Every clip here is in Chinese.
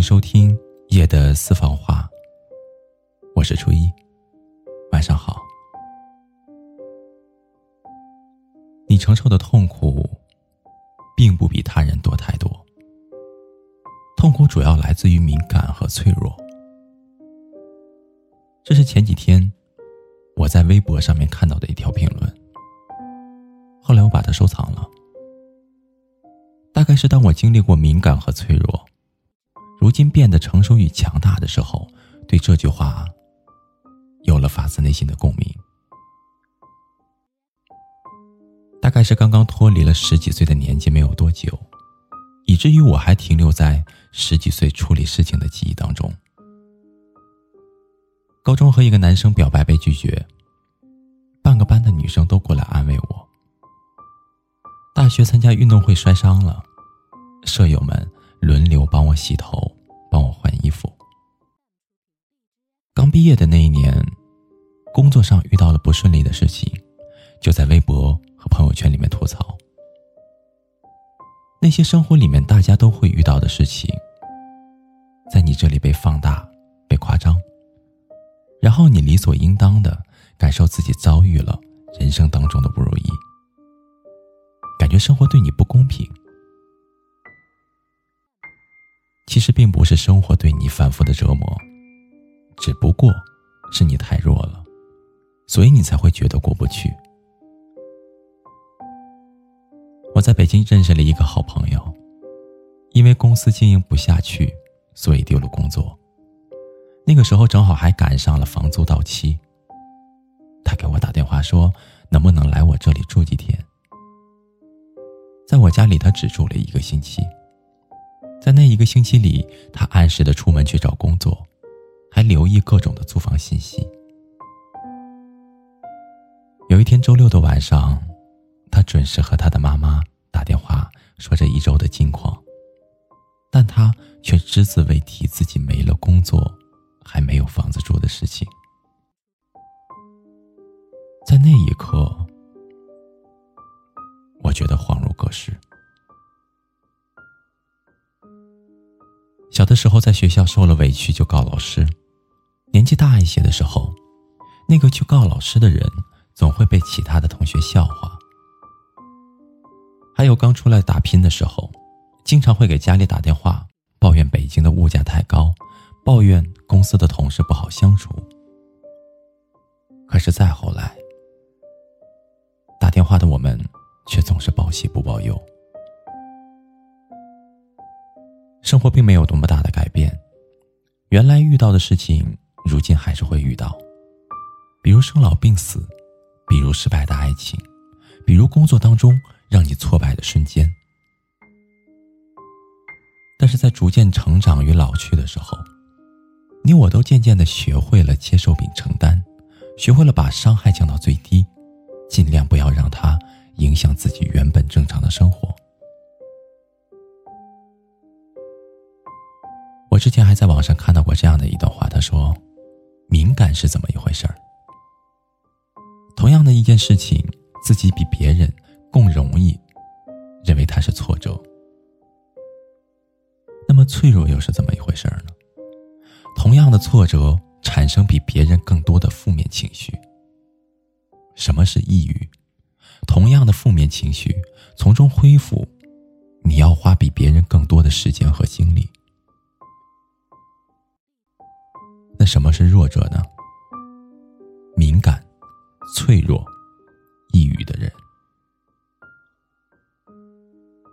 收听夜的私房话。我是初一，晚上好。你承受的痛苦，并不比他人多太多。痛苦主要来自于敏感和脆弱。这是前几天我在微博上面看到的一条评论，后来我把它收藏了。大概是当我经历过敏感和脆弱。如今变得成熟与强大的时候，对这句话有了发自内心的共鸣。大概是刚刚脱离了十几岁的年纪没有多久，以至于我还停留在十几岁处理事情的记忆当中。高中和一个男生表白被拒绝，半个班的女生都过来安慰我。大学参加运动会摔伤了，舍友们。轮流帮我洗头，毕业的那一年，工作上遇到了不顺利的事情，就在微博和朋友圈里面吐槽。那些生活里面大家都会遇到的事情，在你这里被放大、被夸张，然后你理所应当的感受自己遭遇了人生当中的不如意，感觉生活对你不公平。其实并不是生活对你反复的折磨，只不过是你太弱了，所以你才会觉得过不去。我在北京认识了一个好朋友，因为公司经营不下去，所以丢了工作。那个时候正好还赶上了房租到期，他给我打电话说能不能来我这里住几天。在我家里，他只住了一个星期。在那一个星期里，他按时的出门去找工作，还留意各种的租房信息。有一天周六的晚上，他准时和他的妈妈打电话说这一周的近况，但他却只字未提自己没了工作，还没有房子住的事情。在那一刻，我觉得恍如隔世。小的时候在学校受了委屈就告老师，年纪大一些的时候，那个去告老师的人总会被其他的同学笑话。还有刚出来打拼的时候，经常会给家里打电话抱怨北京的物价太高，抱怨公司的同事不好相处。可是再后来，打电话的我们却总是报喜不报忧。生活并没有多么大的改变，原来遇到的事情，如今还是会遇到，比如生老病死，比如失败的爱情，比如工作当中让你挫败的瞬间。但是在逐渐成长与老去的时候，你我都渐渐的学会了接受并承担，学会了把伤害降到最低，尽量不要让它影响自己原本正常的生活。我之前还在网上看到过这样的，：“感是怎么一回事儿？同样的一件事情，自己比别人更容易认为它是挫折。那么脆弱又是怎么一回事儿呢？同样的挫折，产生比别人更多的负面情绪。什么是抑郁？同样的负面情绪，从中恢复，你要花比别人更多的时间和精力。”那什么是弱者呢？敏感、脆弱、抑郁的人。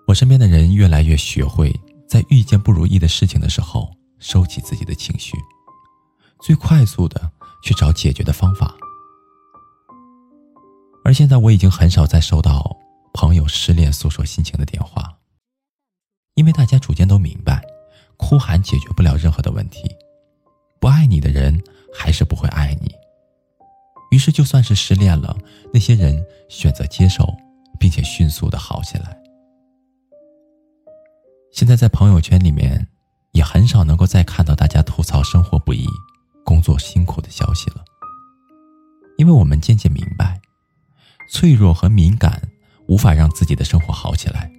我身边的人越来越学会在遇见不如意的事情的时候收起自己的情绪，最快速的去找解决的方法。而现在我已经很少再收到朋友失恋诉说心情的电话，因为大家逐渐都明白，哭喊解决不了任何的问题。不爱你的人还是不会爱你，于是就算是失恋了，那些人选择接受，并且迅速的好起来。现在在朋友圈里面，也很少能够再看到大家吐槽生活不易、工作辛苦的消息了，因为我们渐渐明白，脆弱和敏感无法让自己的生活好起来。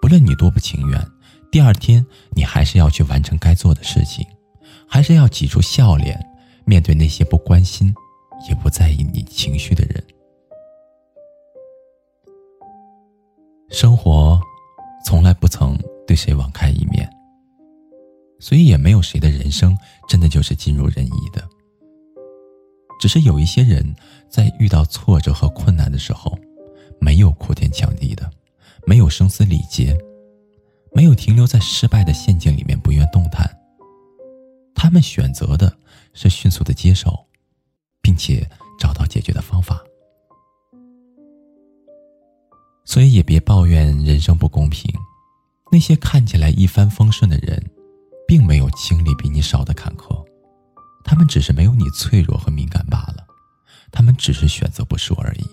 不论你多不情愿，第二天你还是要去完成该做的事情，还是要挤出笑脸面对那些不关心也不在意你情绪的人。生活从来不曾对谁网开一面，所以也没有谁的人生真的就是尽如人意的。只是有一些人在遇到挫折和困难的时候，没有哭天抢地的，没有声嘶力竭，没有停留在失败的陷阱里面不愿动弹。他们选择的是迅速的接受，并且找到解决的方法。所以也别抱怨人生不公平，那些看起来一帆风顺的人，并没有经历比你少的坎坷。他们只是没有你脆弱和敏感罢了，他们只是选择不说而已。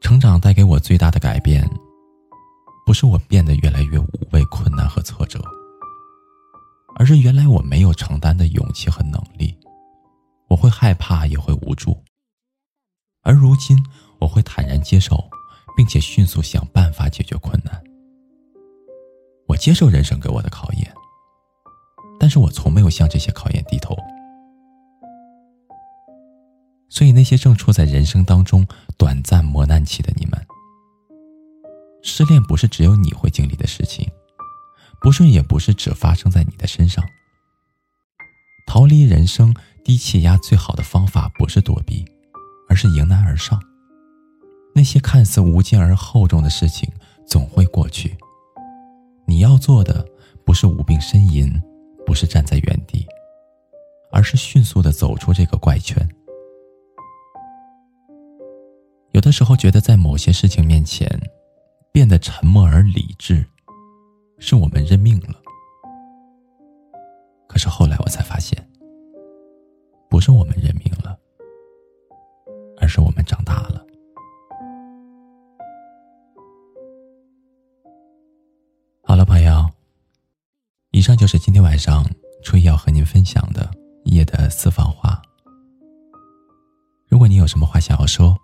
成长带给我最大的改变，不是我变得越来越无畏困难和挫折，而是原来我没有承担的勇气和能力，我会害怕，也会无助。而如今，我会坦然接受，并且迅速想办法解决困难。我接受人生给我的考验。但是我从没有向这些考验低头，所以那些正处在人生当中短暂磨难期的你们，失恋不是只有你会经历的事情，不顺也不是只发生在你的身上。逃离人生低气压最好的方法不是躲避，而是迎难而上。那些看似无尽而厚重的事情总会过去，你要做的不是无病呻吟。不是站在原地，而是迅速的走出这个怪圈。有的时候觉得，在某些事情面前，变得沉默而理智，是我们认命了。可是后来我才发现，不是我们认命了，而是我们长大了。好了，朋友。以上就是今天晚上初一要和您分享的夜的私房话。如果你有什么话想要说，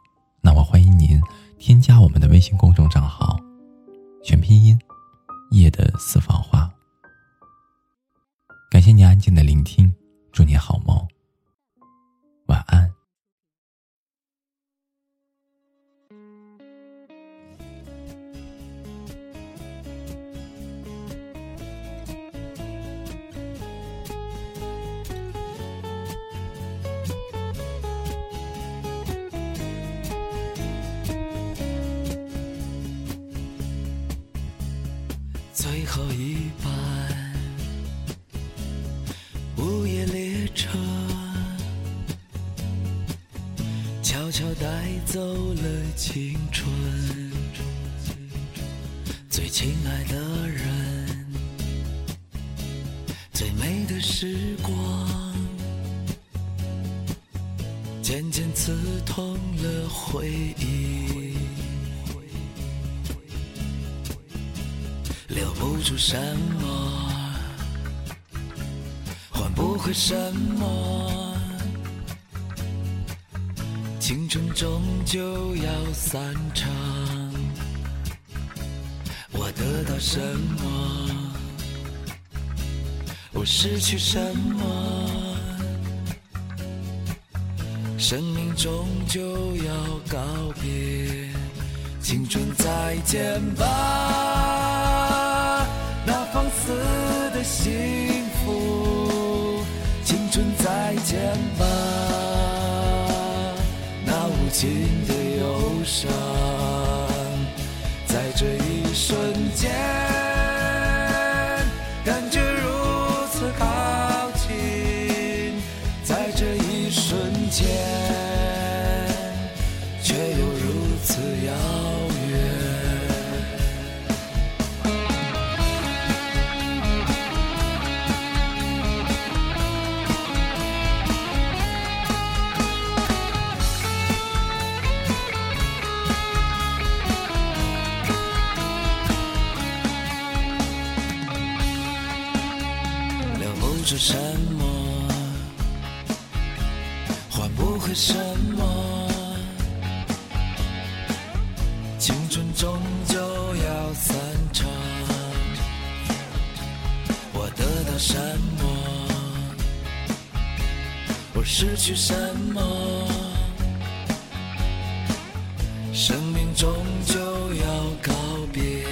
那我欢迎您添加我们的微信公众账号，全拼音夜的私房话。感谢您安静的聆听，后一班午夜列车，悄悄带走了青春，最亲爱的人，最美的时光，渐渐刺痛了回忆。付出什么，换不回什么，青春终究要散场。我得到什么，我失去什么，生命终究要告别，青春再见吧。放肆的幸福，青春再见吧，那无尽的忧伤，在这一瞬间，什么换不回什么？青春终究。要散场。我得到什么？我失去什么？生命终究要告别，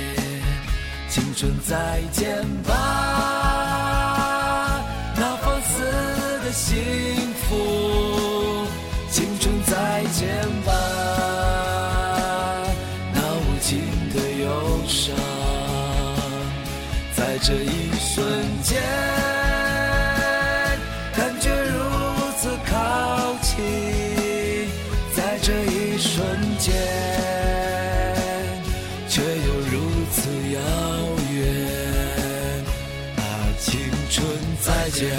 青春再见吧，这一瞬间，感觉如此靠近，在这一瞬间，却又如此遥远。啊，青春再见，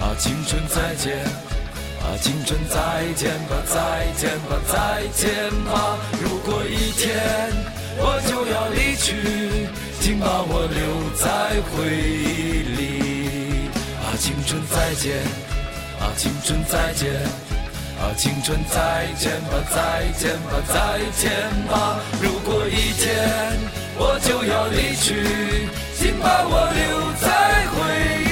啊，青春再见。啊，青春再见吧，再见吧，再见吧！如果一天我就要离去，请把我留在回忆里。啊，青春再见，啊，青春再见，啊，青春再见吧，再见吧，再见吧！如果一天我就要离去，请把我留在回。